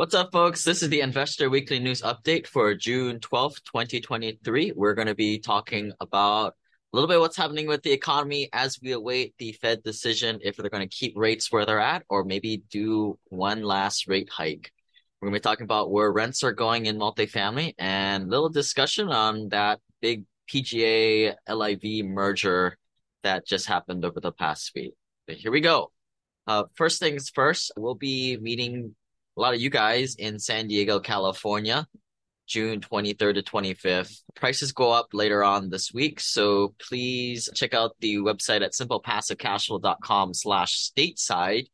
What's up, folks? This is the Investor Weekly News Update for June 12th, 2023. We're going to be talking about a little bit what's happening with the economy as we await the Fed decision if they're going to keep rates where they're at or maybe do one last rate hike. We're going to be talking about where rents are going in multifamily and a little discussion on that big PGA LIV merger that just happened over the past week. But here we go. Uh, first things first, we'll be meeting a lot of you guys in San Diego, California, June 23rd to 25th. Prices go up later on this week, so please check out the website at simplepassivecashflow.com slash stateside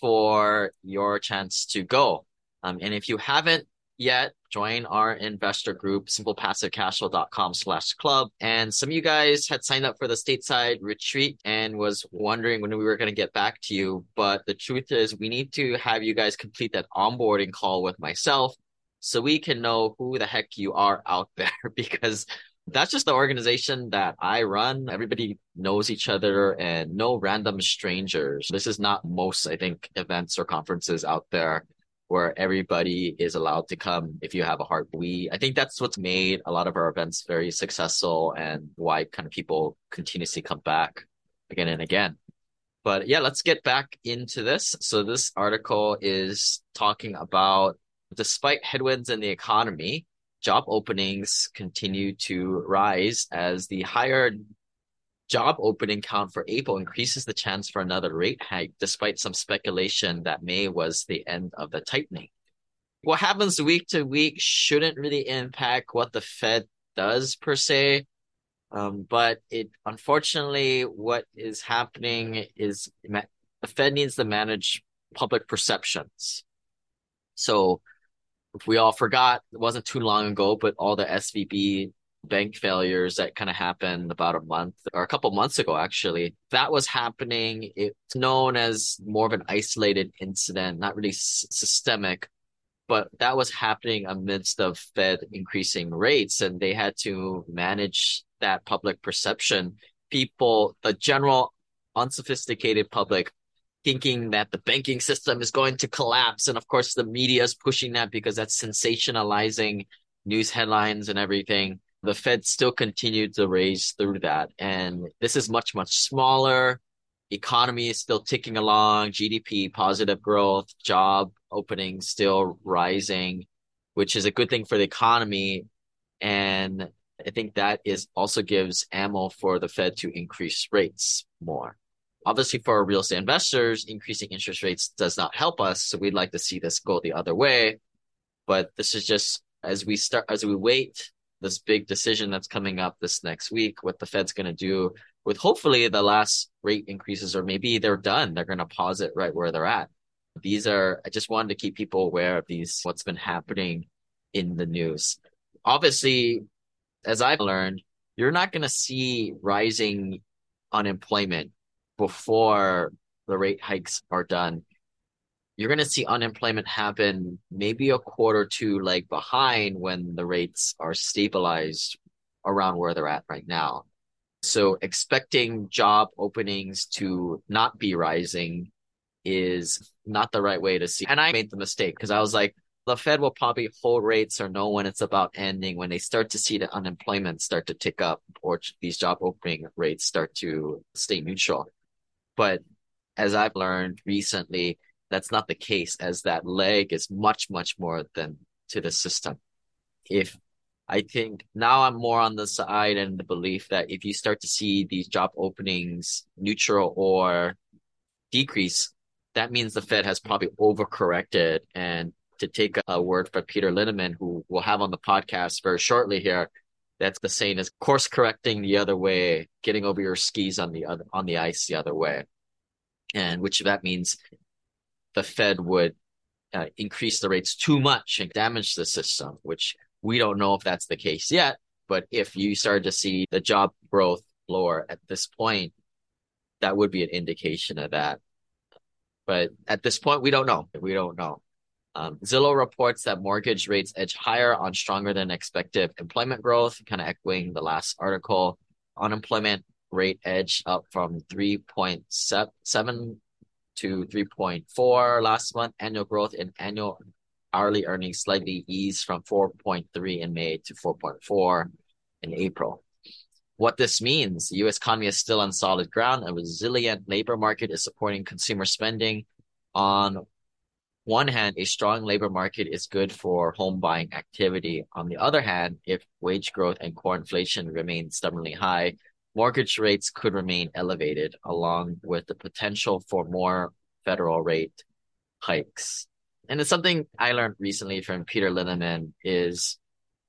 for your chance to go. Um, and if you haven't yet, join our investor group, simplepassivecashflow.com slash club. And some of you guys had signed up for the stateside retreat and was wondering when we were going to get back to you. But the truth is we need to have you guys complete that onboarding call with myself so we can know who the heck you are out there because that's just the organization that I run. Everybody knows each other and no random strangers. This is not most, I think, events or conferences out there where everybody is allowed to come if you have a heart. We, I think that's what's made a lot of our events very successful and why kind of people continuously come back again and again. But yeah, let's get back into this. So this article is talking about despite headwinds in the economy, job openings continue to rise as the higher job opening count for April increases the chance for another rate hike, despite some speculation that May was the end of the tightening. What happens week to week shouldn't really impact what the Fed does per se. Um, but it unfortunately, what is happening is the Fed needs to manage public perceptions. So if we all forgot, it wasn't too long ago, but all the SVB bank failures that kind of happened about a month or a couple months ago, actually. That was happening. It's known as more of an isolated incident, not really s- systemic, but that was happening amidst of Fed increasing rates, and they had to manage that public perception. People, the general unsophisticated public thinking that the banking system is going to collapse. And of course, the media is pushing that because that's sensationalizing news headlines and everything the Fed still continued to raise through that. And this is much, much smaller. Economy is still ticking along, GDP, positive growth, job openings still rising, which is a good thing for the economy. And I think that is also gives ammo for the Fed to increase rates more. Obviously, for real estate investors, increasing interest rates does not help us. So we'd like to see this go the other way. But this is just as we start, as we wait this big decision that's coming up this next week, what the Fed's going to do with hopefully the last rate increases, or maybe they're done. They're going to pause it right where they're at. These are, I just wanted to keep people aware of these, what's been happening in the news. Obviously, as I've learned, you're not going to see rising unemployment before the rate hikes are done you're going to see unemployment happen maybe a quarter to like behind when the rates are stabilized around where they're at right now. So expecting job openings to not be rising is not the right way to see. And I made the mistake because I was like, the Fed will probably hold rates or know when it's about ending when they start to see the unemployment start to tick up or these job opening rates start to stay neutral. But as I've learned recently, that's not the case as that leg is much, much more than to the system. If I think now I'm more on the side and the belief that if you start to see these job openings neutral or decrease, that means the Fed has probably overcorrected. And to take a word from Peter Linneman, who we'll have on the podcast very shortly here, that's the saying is course correcting the other way, getting over your skis on the other on the ice the other way. And which that means the Fed would uh, increase the rates too much and damage the system, which we don't know if that's the case yet. But if you start to see the job growth lower at this point, that would be an indication of that. But at this point, we don't know. We don't know. Um, Zillow reports that mortgage rates edge higher on stronger than expected employment growth, kind of echoing the last article. Unemployment rate edge up from 3.7 to 3.4 last month. Annual growth in annual hourly earnings slightly eased from 4.3 in May to 4.4 in April. What this means, the US economy is still on solid ground. A resilient labor market is supporting consumer spending. On one hand, a strong labor market is good for home buying activity. On the other hand, if wage growth and core inflation remain stubbornly high, mortgage rates could remain elevated, along with the potential for more federal rate hikes. And it's something I learned recently from Peter Linneman is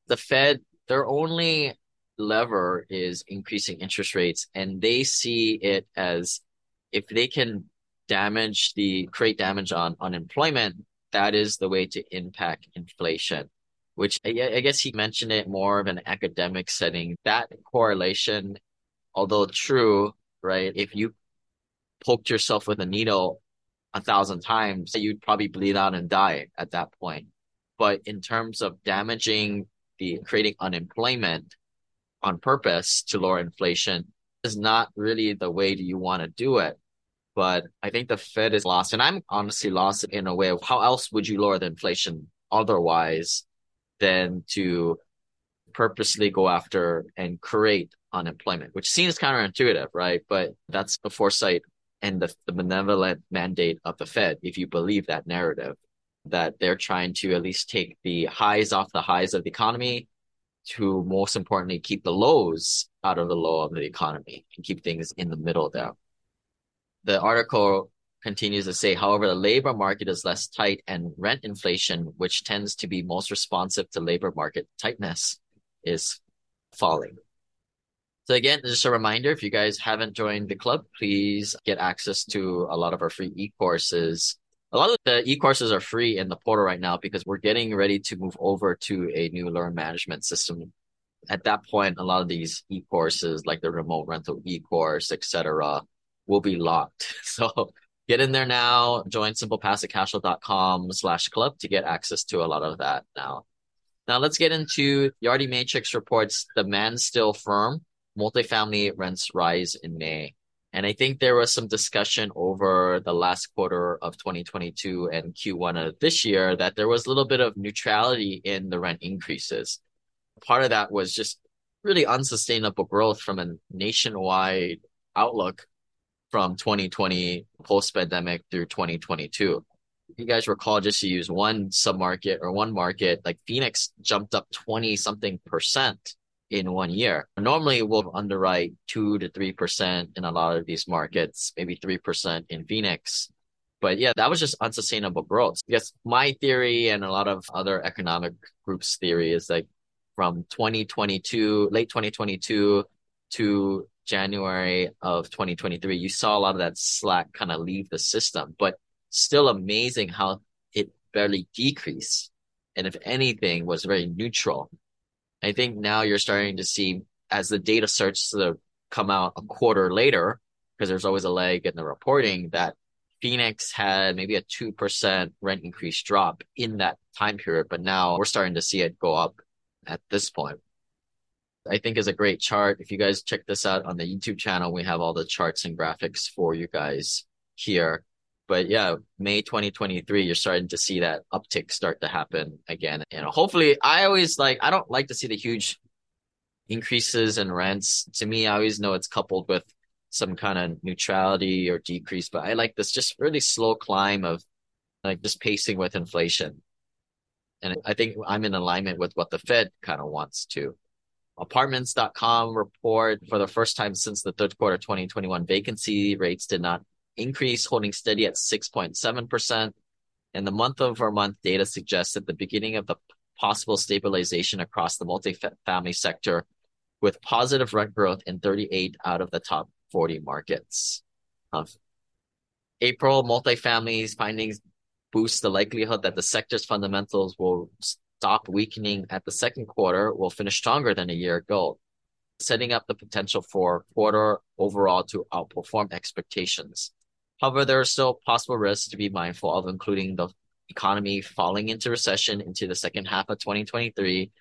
the Fed, their only lever is increasing interest rates, and they see it as if they can damage the create damage on unemployment, that is the way to impact inflation. Which I, I guess he mentioned it more of an academic setting. That correlation, although true, right? If you poked yourself with a needle a thousand times, you'd probably bleed out and die at that point. But in terms of damaging the creating unemployment on purpose to lower inflation is not really the way that you want to do it. But I think the Fed is lost, and I'm honestly lost in a way of how else would you lower the inflation otherwise than to purposely go after and create unemployment, which seems counterintuitive, right? But that's the foresight and the, the benevolent mandate of the Fed, if you believe that narrative, that they're trying to at least take the highs off the highs of the economy to most importantly keep the lows out of the low of the economy and keep things in the middle there. The article continues to say, however, the labor market is less tight and rent inflation, which tends to be most responsive to labor market tightness, is falling. So again, just a reminder, if you guys haven't joined the club, please get access to a lot of our free e-courses. A lot of the e-courses are free in the portal right now because we're getting ready to move over to a new learn management system. At that point, a lot of these e-courses, like the remote rental e-course, etc., will be locked. So get in there now, join simplepassivecashflow.com slash club to get access to a lot of that now. Now let's get into Yardi Matrix reports The demand still firm multifamily rents rise in May. And I think there was some discussion over the last quarter of 2022 and Q1 of this year that there was a little bit of neutrality in the rent increases. Part of that was just really unsustainable growth from a nationwide outlook from 2020 post pandemic through 2022. You guys recall just to use one submarket or one market, like Phoenix jumped up 20 something percent in one year. Normally we'll underwrite two to three percent in a lot of these markets, maybe three percent in Phoenix. But yeah, that was just unsustainable growth. Yes, my theory and a lot of other economic groups' theory is like from 2022, late 2022 to January of 2023, you saw a lot of that slack kind of leave the system, but still amazing how it barely decreased. And if anything was very neutral I think now you're starting to see as the data starts to come out a quarter later, because there's always a lag in the reporting that Phoenix had maybe a 2% rent increase drop in that time period, but now we're starting to see it go up at this point. I think is a great chart. If you guys check this out on the YouTube channel, we have all the charts and graphics for you guys here. But yeah, May 2023, you're starting to see that uptick start to happen again. And hopefully, I always like, I don't like to see the huge increases in rents. To me, I always know it's coupled with some kind of neutrality or decrease, but I like this just really slow climb of like just pacing with inflation. And I think I'm in alignment with what the Fed kind of wants to. Apartments.com report for the first time since the third quarter 2021 vacancy rates did not increase holding steady at 6.7%. And the month over month data suggests that the beginning of the possible stabilization across the multifamily sector with positive rent growth in 38 out of the top 40 markets. Of April multifamily's findings boost the likelihood that the sector's fundamentals will stop weakening at the second quarter will finish stronger than a year ago, setting up the potential for quarter overall to outperform expectations. However, there are still possible risks to be mindful of, including the economy falling into recession into the second half of 2023,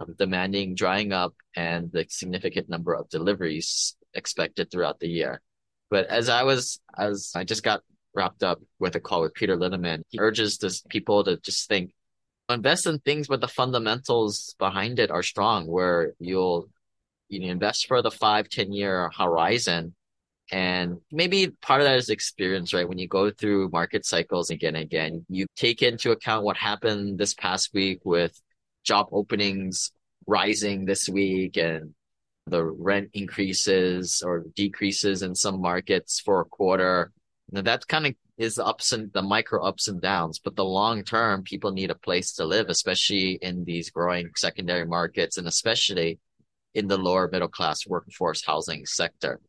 um, demanding drying up, and the significant number of deliveries expected throughout the year. But as I was, as I just got wrapped up with a call with Peter Linneman, he urges this people to just think invest in things, but the fundamentals behind it are strong, where you'll you know, invest for the five, 10 year horizon. And maybe part of that is experience, right? When you go through market cycles again and again, you take into account what happened this past week with job openings rising this week and the rent increases or decreases in some markets for a quarter. Now that kind of is the ups and the micro ups and downs, but the long term, people need a place to live, especially in these growing secondary markets and especially in the lower middle class workforce housing sector.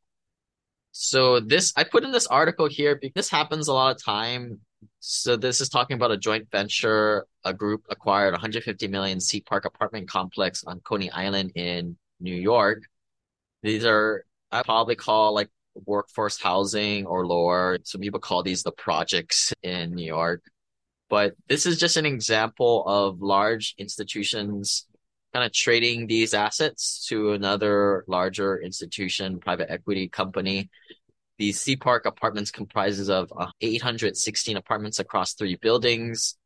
So this I put in this article here because this happens a lot of time. So this is talking about a joint venture. A group acquired 150 million Sea Park apartment complex on Coney Island in New York. These are I probably call like workforce housing or lower. Some people call these the projects in New York. But this is just an example of large institutions kind of trading these assets to another larger institution, private equity company. The Sea Park Apartments comprises of uh, 816 apartments across three buildings.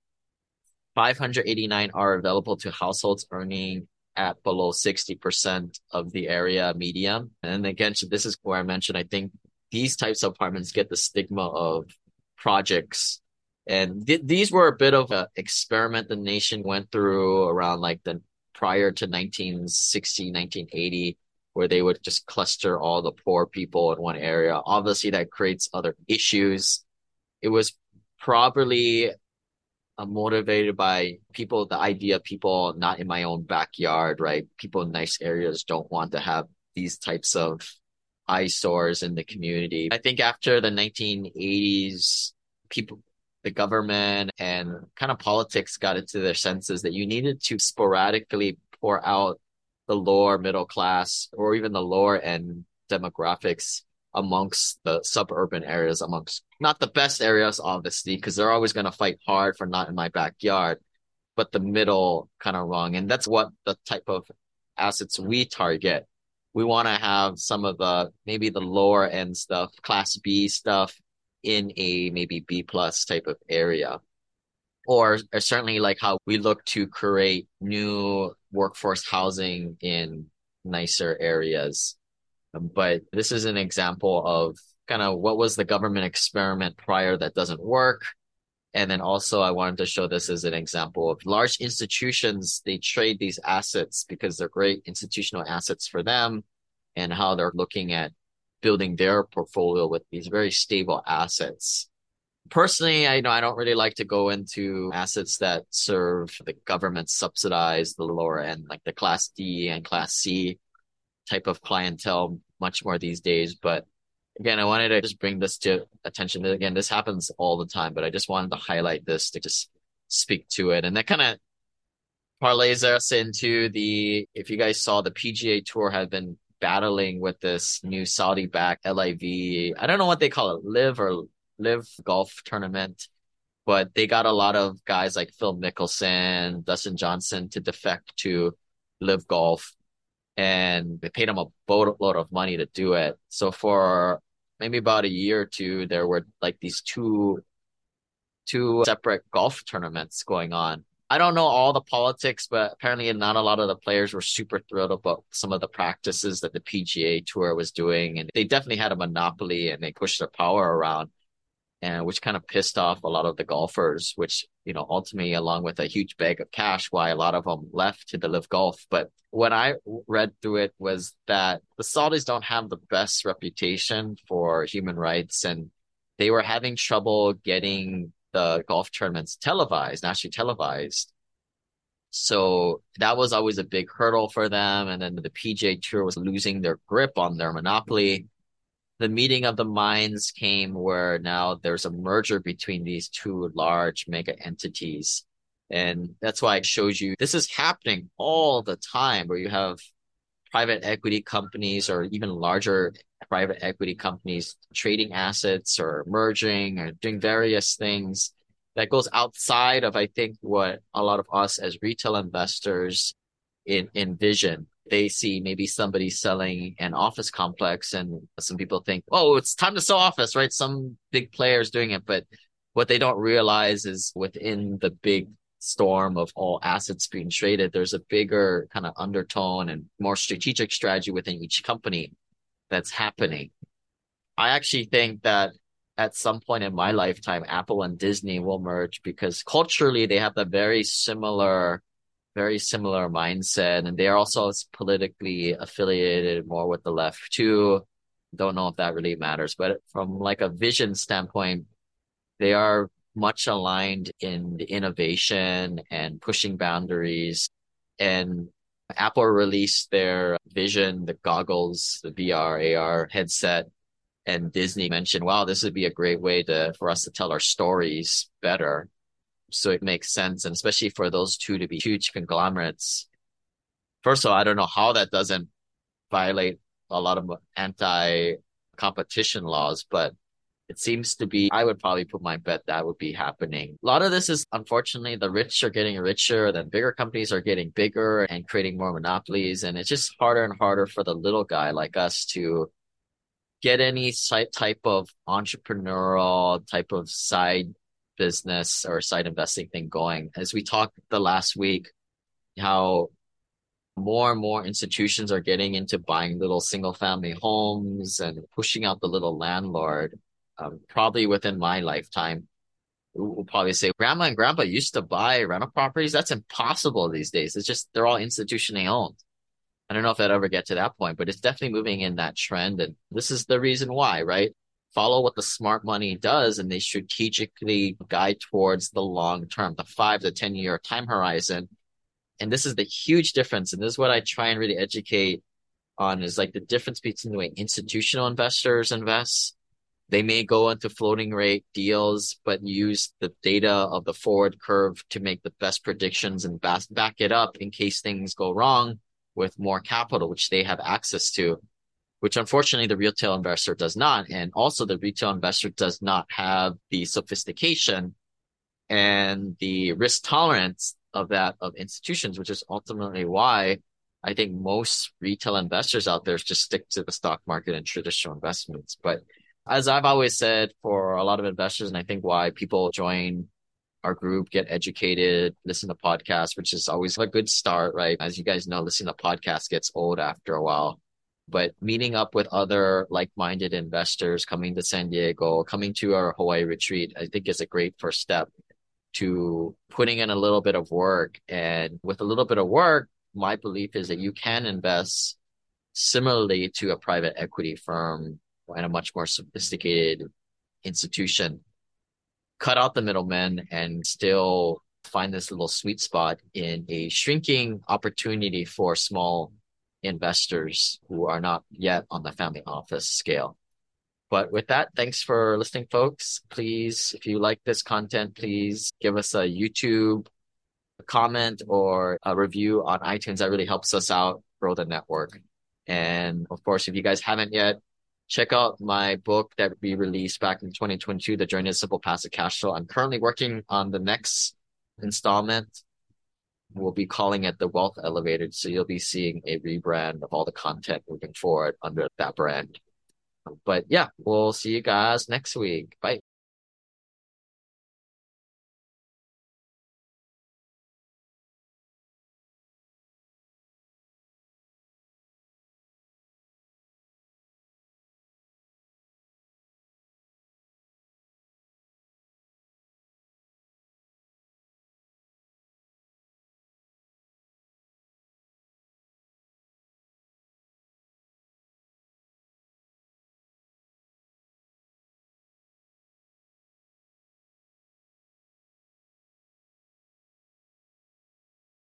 589 are available to households earning at below 60% of the area median. And again, this is where I mentioned, I think these types of apartments get the stigma of projects. And th- these were a bit of an experiment the nation went through around like the prior to 1960, 1980, where they would just cluster all the poor people in one area. Obviously, that creates other issues. It was probably uh, motivated by people, the idea of people not in my own backyard, right? People in nice areas don't want to have these types of eyesores in the community. I think after the 1980s, people, the government and kind of politics got into their senses that you needed to sporadically pour out the lower middle class or even the lower end demographics amongst the suburban areas, amongst not the best areas, obviously, because they're always going to fight hard for not in my backyard, but the middle kind of wrong. And that's what the type of assets we target. We want to have some of the maybe the lower end stuff, class B stuff in a maybe B plus type of area. Or, or certainly like how we look to create new workforce housing in nicer areas um, but this is an example of kind of what was the government experiment prior that doesn't work. And then also I wanted to show this as an example of large institutions, they trade these assets because they're great institutional assets for them and how they're looking at building their portfolio with these very stable assets. Personally, I know I don't really like to go into assets that serve the government subsidized the lower end, like the class D and class C type of clientele much more these days. But again, I wanted to just bring this to attention. Again, this happens all the time, but I just wanted to highlight this to just speak to it. And that kind of parlays us into the, if you guys saw the PGA Tour have been battling with this new Saudi backed LIV. I don't know what they call it, LIV or live golf tournament, but they got a lot of guys like Phil Mickelson, Dustin Johnson to defect to live golf and they paid them a boatload of money to do it. So for maybe about a year or two, there were like these two two separate golf tournaments going on. I don't know all the politics, but apparently not a lot of the players were super thrilled about some of the practices that the PGA Tour was doing, and they definitely had a monopoly and they pushed their power around and which kind of pissed off a lot of the golfers, which, you know, ultimately, along with a huge bag of cash, why a lot of them left to the live golf. But what I read through it was that the Saudis don't have the best reputation for human rights, and they were having trouble getting the golf tournaments televised, nationally televised. So that was always a big hurdle for them. And then the PGA Tour was losing their grip on their monopoly the meeting of the minds came where now there's a merger between these two large mega entities. And that's why it shows you this is happening all the time where you have private equity companies or even larger private equity companies trading assets or merging or doing various things that goes outside of, I think, what a lot of us as retail investors in, envision they see maybe somebody selling an office complex and some people think, oh, it's time to sell office, right? Some big players doing it. But what they don't realize is within the big storm of all assets being traded, there's a bigger kind of undertone and more strategic strategy within each company that's happening. I actually think that at some point in my lifetime, Apple and Disney will merge because culturally they have a very similar, very similar mindset. And they are also politically affiliated more with the left too. Don't know if that really matters, but from like a vision standpoint, they are much aligned in the innovation and pushing boundaries. And Apple released their vision, the goggles, the VR, AR headset, and Disney mentioned, wow, this would be a great way to for us to tell our stories better. So it makes sense. And especially for those two to be huge conglomerates. First of all, I don't know how that doesn't violate a lot of anti competition laws, but it seems to be, I would probably put my bet that would be happening. A lot of this is unfortunately the rich are getting richer, then bigger companies are getting bigger and creating more monopolies. And it's just harder and harder for the little guy like us to get any type of entrepreneurial type of side business or side investing thing going. As we talked the last week, how more and more institutions are getting into buying little single family homes and pushing out the little landlord um, probably within my lifetime, we'll probably say grandma and grandpa used to buy rental properties. That's impossible these days. It's just they're all institutionally owned. I don't know if that ever get to that point, but it's definitely moving in that trend. And this is the reason why, right? Follow what the smart money does and they strategically guide towards the long term, the five to 10 year time horizon. And this is the huge difference. And this is what I try and really educate on is like the difference between the way institutional investors invest they may go into floating rate deals, but use the data of the forward curve to make the best predictions and back it up in case things go wrong with more capital, which they have access to, which unfortunately the retail investor does not. And also the retail investor does not have the sophistication and the risk tolerance of that of institutions, which is ultimately why I think most retail investors out there just stick to the stock market and traditional investments. But as I've always said for a lot of investors, and I think why people join our group, get educated, listen to podcasts, which is always a good start, right? As you guys know, listening to podcasts gets old after a while. But meeting up with other like-minded investors, coming to San Diego, coming to our Hawaii retreat, I think is a great first step to putting in a little bit of work. And with a little bit of work, my belief is that you can invest similarly to a private equity firm and a much more sophisticated institution cut out the middlemen and still find this little sweet spot in a shrinking opportunity for small investors who are not yet on the family office scale. But with that, thanks for listening, folks. Please, if you like this content, please give us a YouTube comment or a review on iTunes. That really helps us out grow the network. And of course, if you guys haven't yet, check out my book that we released back in 2022, The Journey of Simple Passive Cash Flow. I'm currently working on the next installment. We'll be calling it the Wealth Elevator. So you'll be seeing a rebrand of all the content moving forward under that brand. But yeah, we'll see you guys next week. Bye.